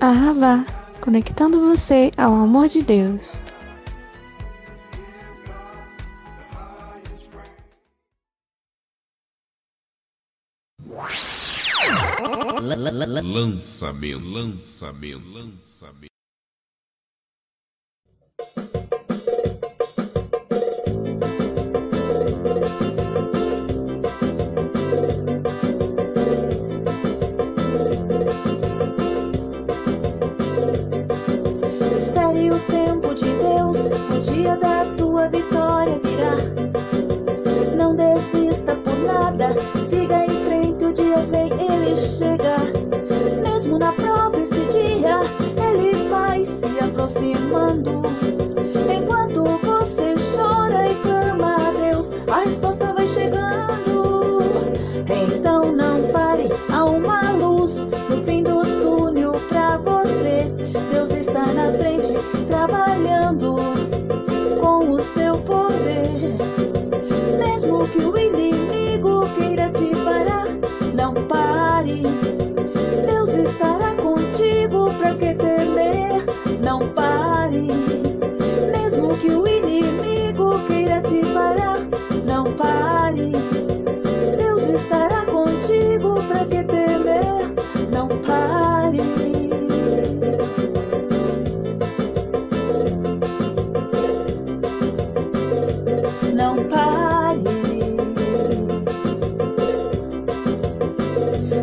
Ahavá, conectando você ao amor de Deus. Lançamento, lançamento, lançamento. Dia da tua vitória virá.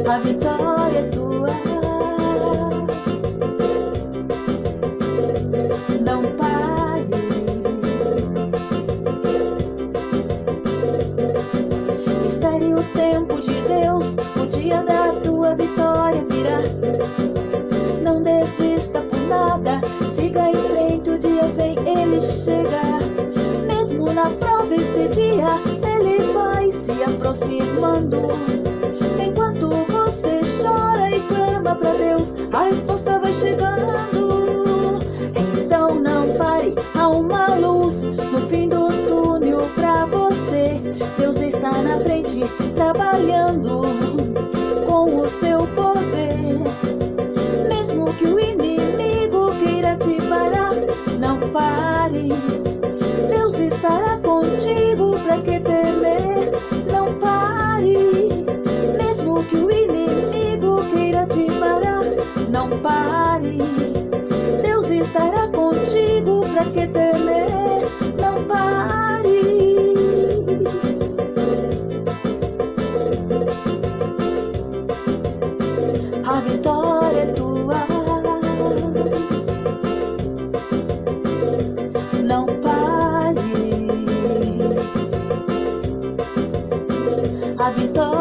A vitória é tua. Não pare. Espere o tempo de Deus, o dia da tua vitória virá. Não desista por nada, siga em frente, o dia vem, ele chega. Mesmo na prova este dia, ele vai se aproximando. mesmo que o inimigo queira te parar, não pare. Deus estará contigo, pra que temer? Não pare. Mesmo que o inimigo queira te parar, não pare. Deus estará contigo, pra que temer? Não pare. A vitória habitó